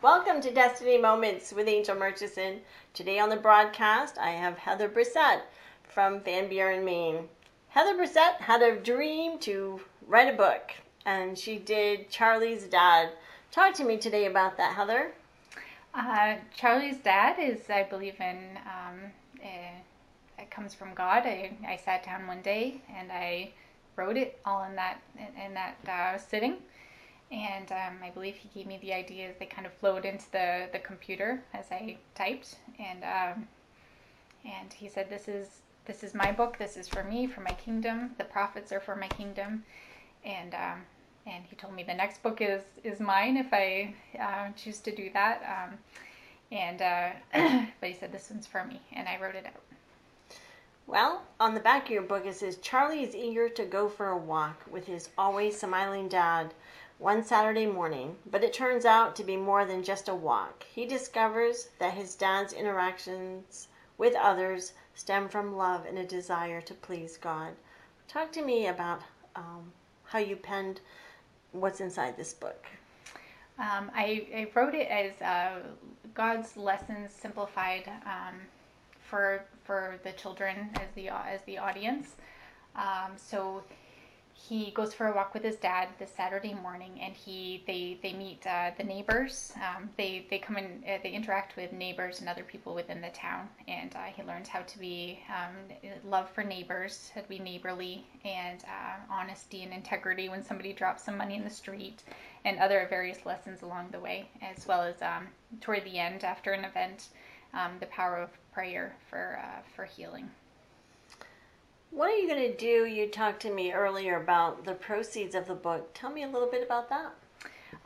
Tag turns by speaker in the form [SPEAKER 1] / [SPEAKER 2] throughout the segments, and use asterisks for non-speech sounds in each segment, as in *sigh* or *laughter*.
[SPEAKER 1] Welcome to Destiny Moments with Angel Murchison. Today on the broadcast, I have Heather Brissett from Van Buren, Maine. Heather Brissett had a dream to write a book, and she did Charlie's Dad. Talk to me today about that, Heather.
[SPEAKER 2] Uh, Charlie's dad is, I believe, in. Um, it comes from God. I, I sat down one day and I wrote it all in that in that uh, sitting and um, I believe he gave me the ideas. They kind of flowed into the, the computer as I typed, and um, and he said, "This is this is my book. This is for me, for my kingdom. The profits are for my kingdom," and um, and he told me the next book is is mine if I uh, choose to do that. Um, and uh, *clears throat* but he said this one's for me, and I wrote it out.
[SPEAKER 1] Well, on the back of your book it says Charlie is eager to go for a walk with his always smiling dad one Saturday morning, but it turns out to be more than just a walk. He discovers that his dad's interactions with others stem from love and a desire to please God. Talk to me about um, how you penned what's inside this book.
[SPEAKER 2] Um, I, I, wrote it as uh, God's lessons simplified um, for for the children as the as the audience. Um, so he goes for a walk with his dad this Saturday morning, and he they they meet uh, the neighbors. Um, they they come in, uh, they interact with neighbors and other people within the town, and uh, he learns how to be um, love for neighbors, how to be neighborly, and uh, honesty and integrity when somebody drops some money in the street, and other various lessons along the way, as well as um, toward the end after an event, um, the power of prayer for uh, for healing.
[SPEAKER 1] What are you going to do? You talked to me earlier about the proceeds of the book. Tell me a little bit about that.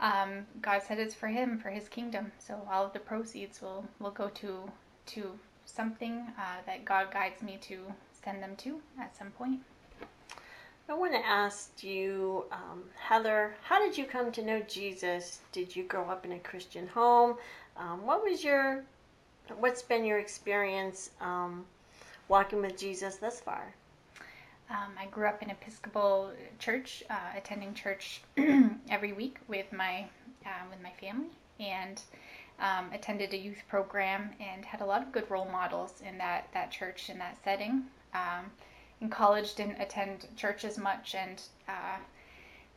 [SPEAKER 2] Um, God said it's for Him, for His kingdom. So all of the proceeds will will go to to something uh, that God guides me to send them to at some point.
[SPEAKER 1] I want to ask you, um, Heather, how did you come to know Jesus? Did you grow up in a Christian home? Um, what was your, what's been your experience um, walking with Jesus thus far?
[SPEAKER 2] Um, I grew up in Episcopal church, uh, attending church *clears throat* every week with my uh, with my family, and um, attended a youth program and had a lot of good role models in that that church in that setting. Um, in college, didn't attend church as much, and uh,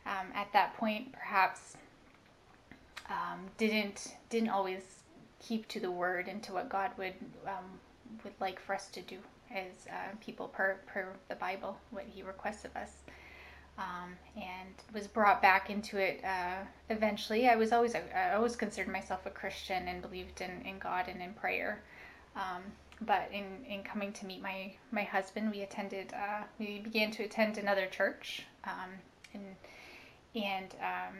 [SPEAKER 2] um, at that point, perhaps um, didn't didn't always keep to the word and to what God would um, would like for us to do as uh, people per, per the Bible, what He requests of us. Um, and was brought back into it uh, eventually. I was always I always considered myself a Christian and believed in, in God and in prayer. Um, but in, in coming to meet my, my husband, we attended uh, we began to attend another church, um, and and um,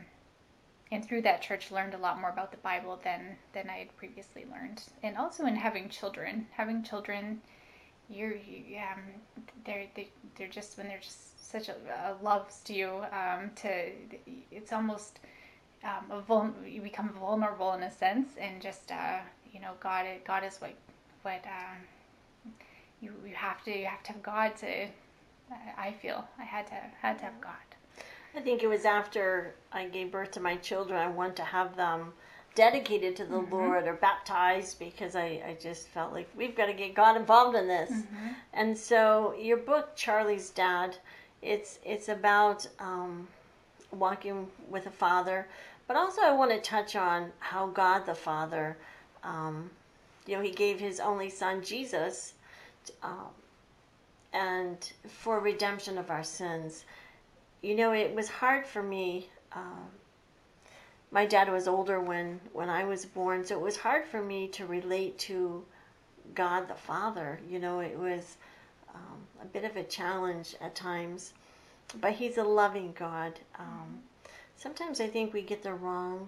[SPEAKER 2] and through that church learned a lot more about the Bible than than I had previously learned. And also in having children, having children you're you, um, they're they, they're just when they're just such a, a loves to you um, to it's almost um, a vul- you become vulnerable in a sense and just uh, you know God God is what what um, you you have to you have to have God to I feel I had to had to have God.
[SPEAKER 1] I think it was after I gave birth to my children I wanted to have them dedicated to the mm-hmm. Lord or baptized because I, I just felt like we've got to get God involved in this. Mm-hmm. And so your book, Charlie's Dad, it's it's about um, walking with a father, but also I want to touch on how God the Father, um, you know, He gave His only Son Jesus, um, and for redemption of our sins. You know, it was hard for me. Um, my dad was older when when I was born, so it was hard for me to relate to God the Father. You know, it was um, a bit of a challenge at times, but He's a loving God. Um, sometimes I think we get the wrong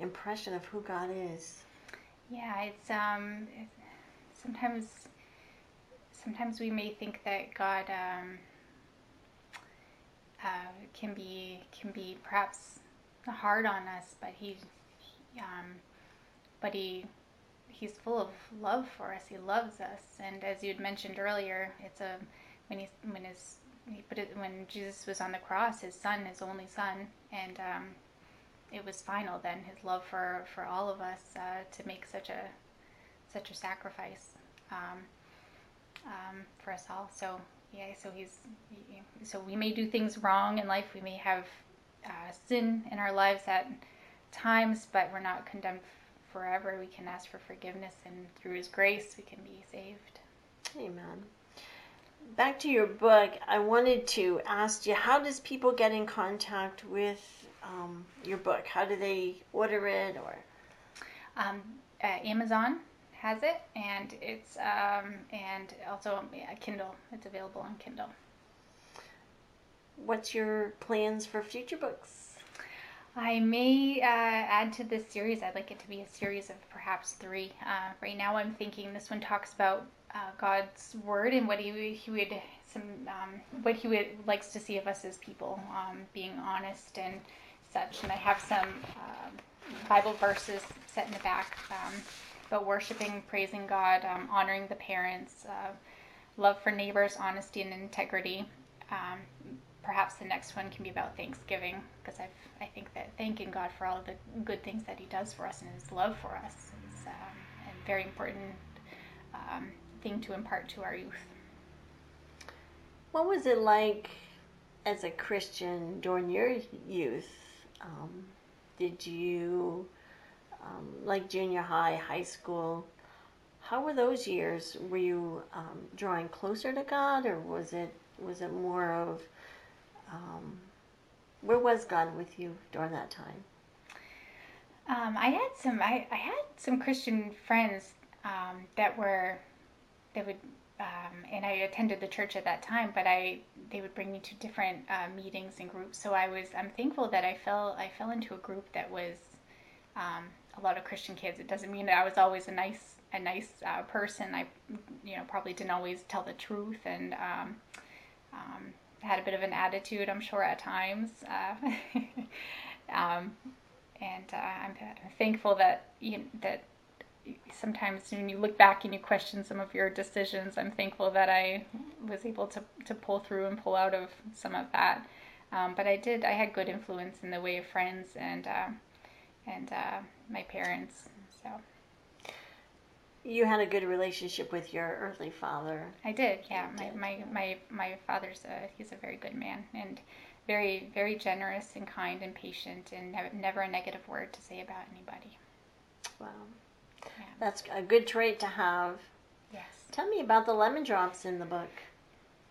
[SPEAKER 1] impression of who God is.
[SPEAKER 2] Yeah, it's um, sometimes sometimes we may think that God um, uh, can be can be perhaps hard on us, but he, um, but he, he's full of love for us. He loves us, and as you had mentioned earlier, it's a when he when his he put it when Jesus was on the cross, his son, his only son, and um, it was final then his love for for all of us uh, to make such a such a sacrifice um, um, for us all. So yeah, so he's so we may do things wrong in life. We may have uh, sin in our lives at times, but we're not condemned forever. We can ask for forgiveness, and through His grace, we can be saved.
[SPEAKER 1] Amen. Back to your book, I wanted to ask you how does people get in contact with um, your book? How do they order it or?
[SPEAKER 2] Um, uh, Amazon has it, and it's um, and also yeah, Kindle. It's available on Kindle.
[SPEAKER 1] What's your plans for future books?
[SPEAKER 2] I may uh, add to this series. I'd like it to be a series of perhaps three. Uh, right now, I'm thinking this one talks about uh, God's word and what he, he would some um, what he would likes to see of us as people, um, being honest and such. And I have some uh, Bible verses set in the back um, about worshiping, praising God, um, honoring the parents, uh, love for neighbors, honesty and integrity. Perhaps the next one can be about Thanksgiving because I I think that thanking God for all of the good things that He does for us and His love for us is um, a very important um, thing to impart to our youth.
[SPEAKER 1] What was it like as a Christian during your youth? Um, did you um, like junior high, high school? How were those years? Were you um, drawing closer to God, or was it was it more of um, where was God with you during that time?
[SPEAKER 2] Um, I had some. I, I had some Christian friends um, that were that would, um, and I attended the church at that time. But I they would bring me to different uh, meetings and groups. So I was. I'm thankful that I fell. I fell into a group that was um, a lot of Christian kids. It doesn't mean that I was always a nice a nice uh, person. I, you know, probably didn't always tell the truth and. Had a bit of an attitude, I'm sure, at times. Uh, *laughs* um, and uh, I'm, thankful that you, that sometimes when you look back and you question some of your decisions, I'm thankful that I was able to, to pull through and pull out of some of that. Um, but I did, I had good influence in the way of friends and uh, and uh, my parents. So
[SPEAKER 1] you had a good relationship with your earthly father.
[SPEAKER 2] I did, yeah. My my my, my father's a, he's a very good man and very very generous and kind and patient and never, never a negative word to say about anybody.
[SPEAKER 1] Wow, yeah. that's a good trait to have.
[SPEAKER 2] Yes.
[SPEAKER 1] Tell me about the lemon drops in the book.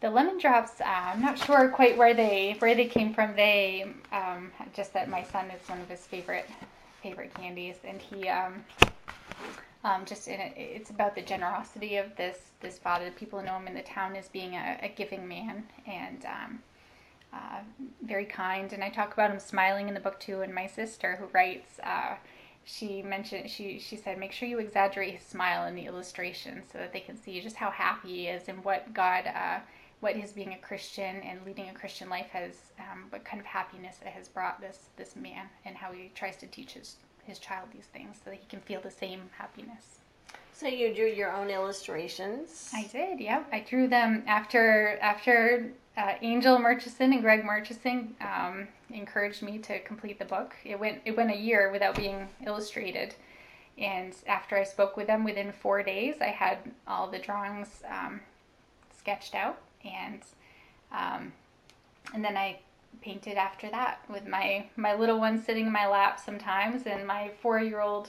[SPEAKER 2] The lemon drops, uh, I'm not sure quite where they where they came from. They um, just that my son is one of his favorite favorite candies, and he um, um, just in it, it's about the generosity of this this father. People know him in the town as being a, a giving man and um, uh, very kind. And I talk about him smiling in the book too. And my sister, who writes, uh, she mentioned she she said make sure you exaggerate his smile in the illustration so that they can see just how happy he is and what God. Uh, what his being a Christian and leading a Christian life has, um, what kind of happiness it has brought this this man, and how he tries to teach his his child these things so that he can feel the same happiness.
[SPEAKER 1] So you drew your own illustrations.
[SPEAKER 2] I did. Yep, I drew them after after uh, Angel Murchison and Greg Murchison um, encouraged me to complete the book. It went it went a year without being illustrated, and after I spoke with them, within four days, I had all the drawings um, sketched out, and um, and then I painted after that with my my little one sitting in my lap sometimes and my four year old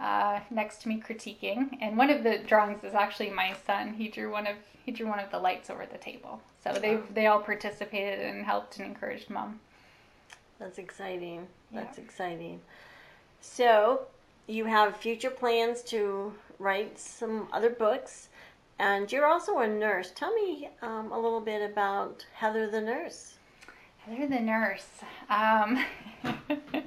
[SPEAKER 2] uh, next to me critiquing. And one of the drawings is actually my son. He drew one of he drew one of the lights over the table. So they they all participated and helped and encouraged mom.
[SPEAKER 1] That's exciting. That's yeah. exciting. So you have future plans to write some other books and you're also a nurse. Tell me um, a little bit about heather the nurse
[SPEAKER 2] Heather the nurse. Um, *laughs* um,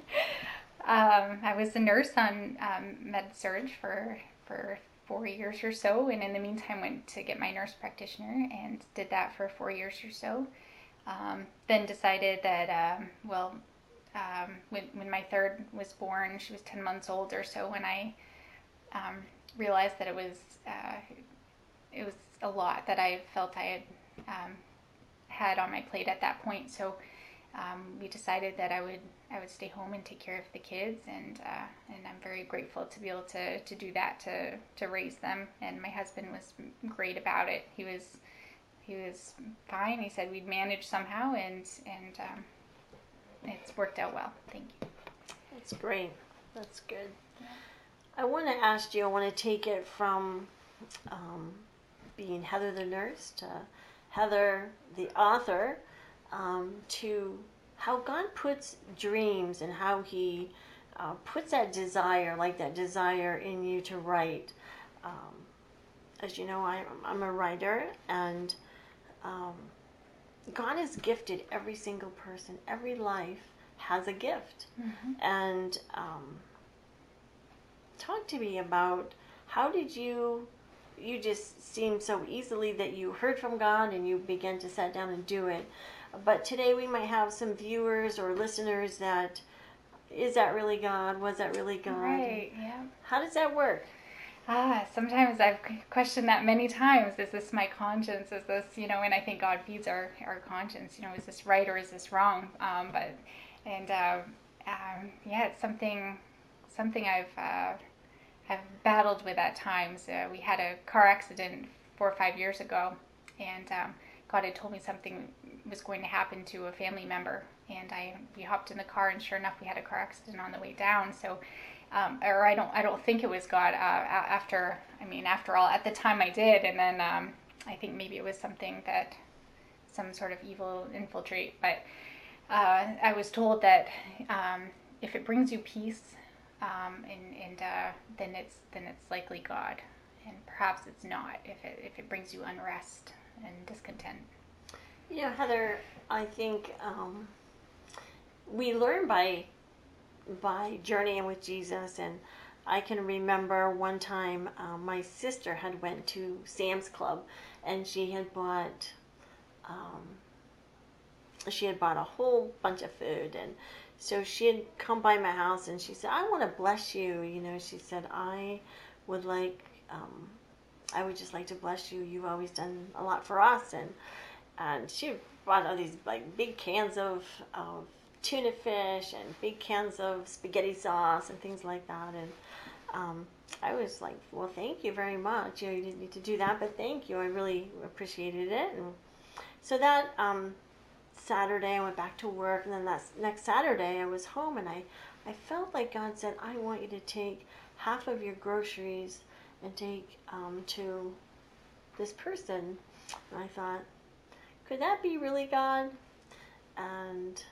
[SPEAKER 2] I was a nurse on um, med surg for for four years or so, and in the meantime went to get my nurse practitioner and did that for four years or so. Um, then decided that um, well, um, when when my third was born, she was ten months old or so when I um, realized that it was uh, it was a lot that I felt I had had on my plate at that point. So um, we decided that I would I would stay home and take care of the kids, and uh, and I'm very grateful to be able to, to do that to to raise them. And my husband was great about it. He was he was fine. He said we'd manage somehow, and and um, it's worked out well. Thank you.
[SPEAKER 1] That's great. That's good. I want to ask you. I want to take it from um, being Heather the nurse to Heather the author um, to how God puts dreams and how He uh, puts that desire, like that desire in you to write. Um, as you know, I, I'm a writer, and um, God has gifted every single person. Every life has a gift.
[SPEAKER 2] Mm-hmm.
[SPEAKER 1] And um, talk to me about how did you you just seem so easily that you heard from God and you began to sit down and do it. But today we might have some viewers or listeners that is that really God? Was that really God?
[SPEAKER 2] Right. Yeah.
[SPEAKER 1] How does that work?
[SPEAKER 2] Ah, sometimes I've questioned that many times. Is this my conscience? Is this, you know, and I think God feeds our, our conscience. You know, is this right or is this wrong? Um, but, and uh, um, yeah, it's something, something I've, uh, I've battled with at times. Uh, we had a car accident four or five years ago, and um, God had told me something was going to happen to a family member, and I we hopped in the car, and sure enough, we had a car accident on the way down. So um, or I don't I don't think it was God. Uh, after I mean, after all, at the time I did, and then um, I think maybe it was something that some sort of evil infiltrate. But uh, I was told that um, if it brings you peace, um, and and uh, then it's then it's likely God, and perhaps it's not if it if it brings you unrest and discontent.
[SPEAKER 1] You know, Heather, I think um, we learn by by journeying with Jesus and I can remember one time um, my sister had went to Sam's Club and she had bought um, she had bought a whole bunch of food and so she had come by my house and she said I want to bless you you know she said I would like um, I would just like to bless you you've always done a lot for us and and she bought all these like big cans of, of tuna fish and big cans of spaghetti sauce and things like that. And um, I was like, well, thank you very much. You know, you didn't need to do that, but thank you. I really appreciated it. And so that um, Saturday, I went back to work, and then that next Saturday, I was home, and I, I felt like God said, I want you to take half of your groceries and take um, to this person. And I thought, could that be really God? And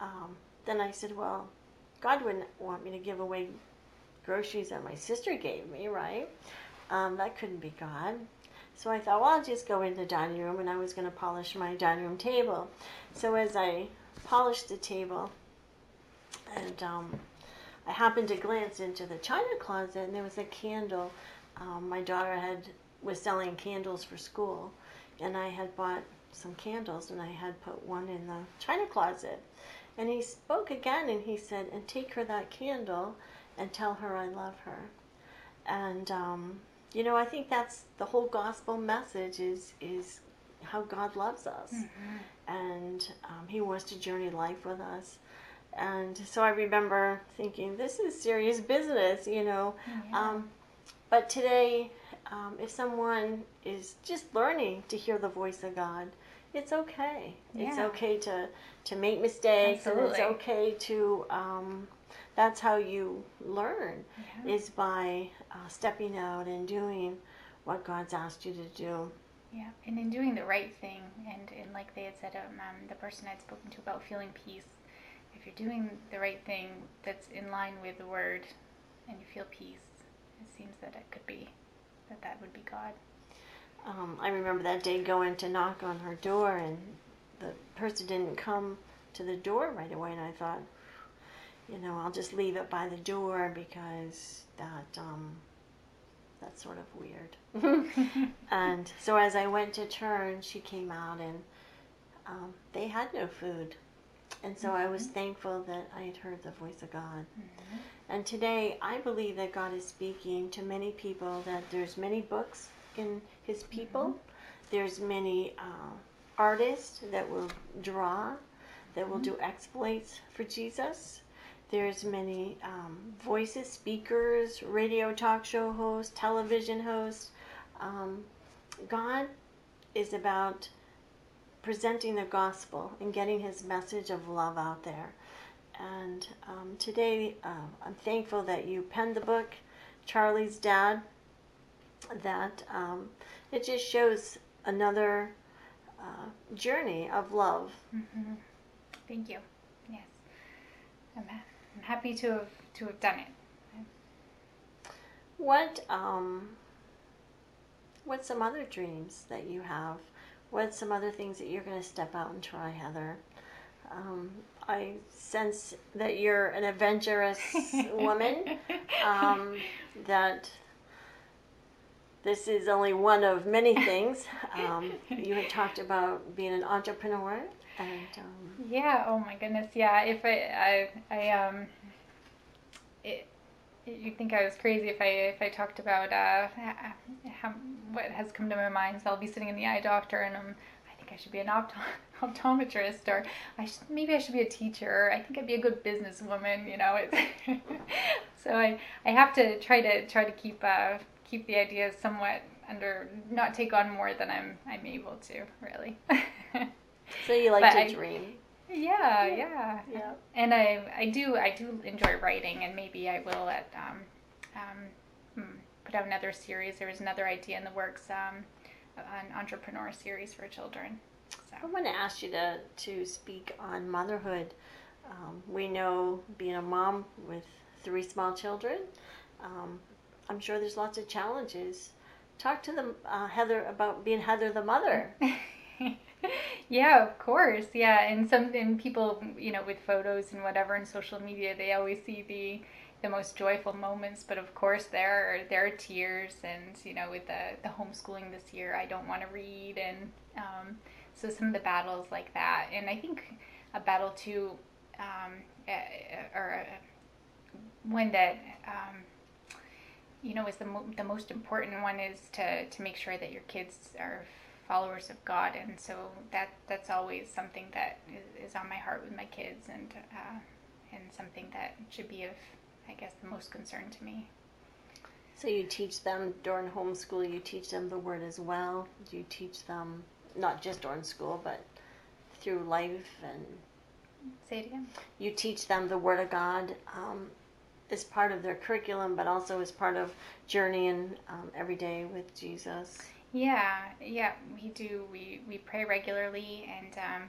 [SPEAKER 1] um, then I said, well, God wouldn't want me to give away groceries that my sister gave me, right? Um, that couldn't be God. So I thought, well, I'll just go in the dining room, and I was going to polish my dining room table. So as I polished the table, and um, I happened to glance into the china closet, and there was a candle. Um, my daughter had was selling candles for school, and I had bought some candles, and I had put one in the china closet. And he spoke again and he said, And take her that candle and tell her I love her. And, um, you know, I think that's the whole gospel message is, is how God loves us.
[SPEAKER 2] Mm-hmm.
[SPEAKER 1] And um, he wants to journey life with us. And so I remember thinking, this is serious business, you know.
[SPEAKER 2] Yeah.
[SPEAKER 1] Um, but today, um, if someone is just learning to hear the voice of God, it's okay. It's okay to to make mistakes, and it's okay to. Um, that's how you learn
[SPEAKER 2] Yeah.
[SPEAKER 1] is by uh, stepping out and doing what God's asked you to do.
[SPEAKER 2] Yeah, and in doing the right thing, and, and like they had said, um, um, the person I'd spoken to about feeling peace, if you're doing the right thing that's in line with the word and you feel peace, it seems that it could be, that that would be God.
[SPEAKER 1] Um, I remember that day going to knock on her door, and the person didn't come to the door right away, and I thought, you know, I'll just leave it by the door because that um, that's sort of weird. *laughs* and so as I went to turn, she came out, and um, they had no food. And so I was thankful that I had heard the voice of God.
[SPEAKER 2] Mhm.
[SPEAKER 1] And today, I believe that God is speaking to many people. That there's many books in His people. There's many uh, artists that will draw. that will do exploits for Jesus. There's many um, voices, speakers, radio talk show hosts, television hosts. Um, God is about presenting the gospel and getting his message of love out there. And um, today, uh, I'm thankful that you penned the book, Charlie's Dad, that um, it just shows another uh, journey of love.
[SPEAKER 2] Mm-hmm. Thank you. Yes, I'm, I'm happy to have to have done it.
[SPEAKER 1] What um, what's some other dreams that you have? What's some other things that you're going to step out and try, Heather? Um, I sense that you're an adventurous *laughs* woman. Um, that this is only one of many things. *laughs* Um, you had talked about being an entrepreneur, and um,
[SPEAKER 2] yeah. Oh my goodness. Yeah. If I, I, I um, it, you'd think I was crazy if I if I talked about uh, how, what has come to my mind. So I'll be sitting in the eye doctor, and I'm I think I should be an opt- *laughs* optometrist or I maybe I should be a teacher. I think I'd be a good businesswoman, you know. *laughs* so I, I have to try to try to keep uh, keep the ideas somewhat under not take on more than I'm I'm able to really. *laughs* *laughs*
[SPEAKER 1] so you like but to I, dream.
[SPEAKER 2] Yeah, yeah, yeah. And I I do I do enjoy writing, and maybe I will at um, um, hmm, put out another series. There was another idea in the works. Um, an entrepreneur series for children.
[SPEAKER 1] So. I want to ask you to, to speak on motherhood. Um, we know being a mom with three small children, um, I'm sure there's lots of challenges. Talk to them, uh, Heather, about being Heather the mother. *laughs* *laughs*
[SPEAKER 2] yeah, of course. Yeah, and some and people, you know, with photos and whatever in social media, they always see the the most joyful moments but of course there are there are tears and you know with the, the homeschooling this year i don't want to read and um, so some of the battles like that and i think a battle too um, uh, or uh, one that um, you know is the, mo- the most important one is to, to make sure that your kids are followers of god and so that that's always something that is, is on my heart with my kids and uh, and something that should be of I guess, the most concern to me.
[SPEAKER 1] So you teach them during homeschool, you teach them the word as well? Do you teach them not just during school, but through life and
[SPEAKER 2] say it again?
[SPEAKER 1] You teach them the word of God um, as part of their curriculum, but also as part of journeying um, every day with Jesus.
[SPEAKER 2] Yeah, yeah, we do. We we pray regularly, and um,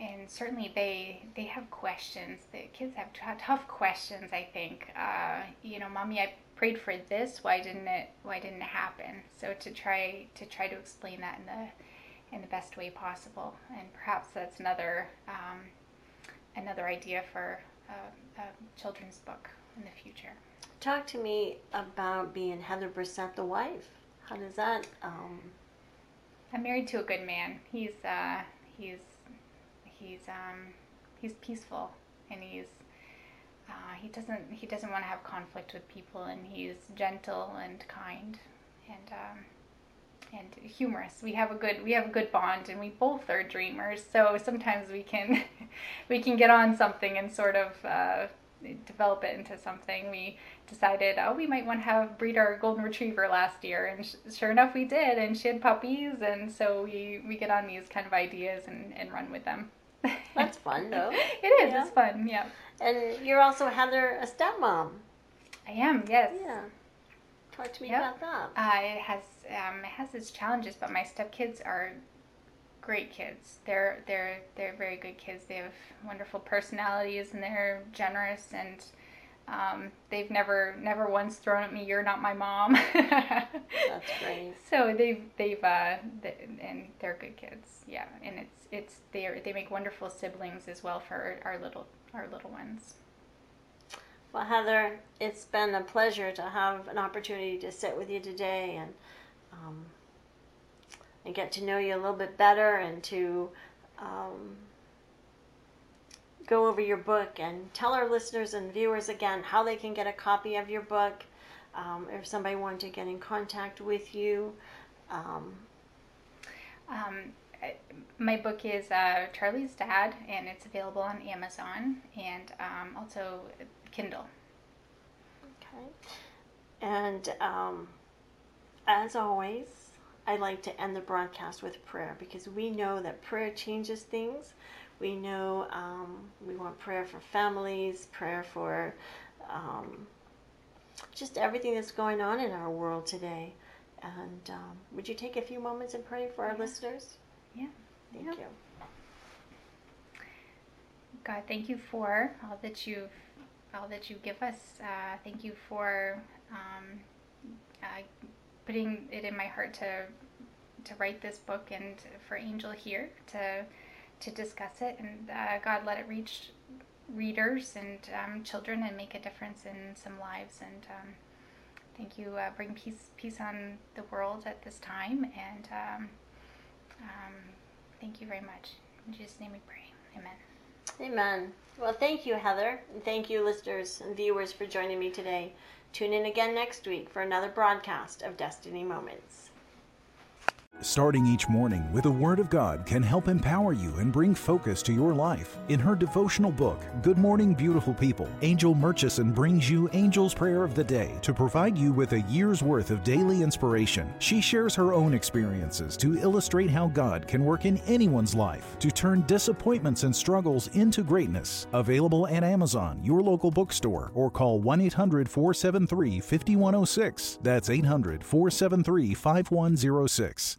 [SPEAKER 2] and certainly they they have questions. The kids have t- tough questions. I think, uh, you know, mommy, I prayed for this. Why didn't it? Why didn't it happen? So to try to try to explain that in the in the best way possible, and perhaps that's another um, another idea for a, a children's book in the future.
[SPEAKER 1] Talk to me about being Heather Brissett, the wife. How does that? Um...
[SPEAKER 2] I'm married to a good man. He's uh, he's he's um, he's peaceful and he's uh, he doesn't he doesn't want to have conflict with people and he's gentle and kind and um, and humorous. We have a good we have a good bond and we both are dreamers. So sometimes we can *laughs* we can get on something and sort of uh, develop it into something. We decided oh we might want to have breed our golden retriever last year and sh- sure enough we did and she had puppies and so we we get on these kind of ideas and, and run with them. *laughs*
[SPEAKER 1] That's fun, though.
[SPEAKER 2] it is. Yeah. It's fun. Yeah.
[SPEAKER 1] And you're also Heather, a stepmom.
[SPEAKER 2] I am. Yes.
[SPEAKER 1] Yeah. Talk to me yep. about that.
[SPEAKER 2] Uh, it has um, it has its challenges, but my stepkids are great kids. They're they're they're very good kids. They have wonderful personalities and they're generous and um, they've never never once thrown at me, "You're not my mom."
[SPEAKER 1] That's great. *laughs*
[SPEAKER 2] So they've they've uh, they, and they're good kids. Yeah, and it's it's they are, they make wonderful siblings as well for our, our little our little ones.
[SPEAKER 1] Well, Heather, it's been a pleasure to have an opportunity to sit with you today and um, and get to know you a little bit better and to um, go over your book and tell our listeners and viewers again how they can get a copy of your book. Um, if somebody wanted to get in contact with you.
[SPEAKER 2] Um, um my book is uh, Charlie's Dad, and it's available on Amazon and um, also Kindle.
[SPEAKER 1] Okay. And um, as always, I like to end the broadcast with prayer because we know that prayer changes things. We know um, we want prayer for families, prayer for um, just everything that's going on in our world today. And um, would you take a few moments and pray for our
[SPEAKER 2] Yeah.
[SPEAKER 1] listeners?
[SPEAKER 2] Yeah.
[SPEAKER 1] Thank
[SPEAKER 2] Yeah.
[SPEAKER 1] you.
[SPEAKER 2] God, thank you for all that you've all that you give us. Uh, thank you for um, uh, putting it in my heart to to write this book and for Angel here to to discuss it. And uh, God, let it reach readers and um, children and make a difference in some lives. And um, thank you. Uh, bring peace peace on the world at this time. And um, um, thank you very much. In Jesus' name we pray. Amen.
[SPEAKER 1] Amen. Well, thank you, Heather. And thank you, listeners and viewers, for joining me today. Tune in again next week for another broadcast of Destiny Moments.
[SPEAKER 3] Starting each morning with a Word of God can help empower you and bring focus to your life. In her devotional book, Good Morning, Beautiful People, Angel Murchison brings you Angel's Prayer of the Day to provide you with a year's worth of daily inspiration. She shares her own experiences to illustrate how God can work in anyone's life to turn disappointments and struggles into greatness. Available at Amazon, your local bookstore, or call 1 800 473 5106. That's 800 473 5106.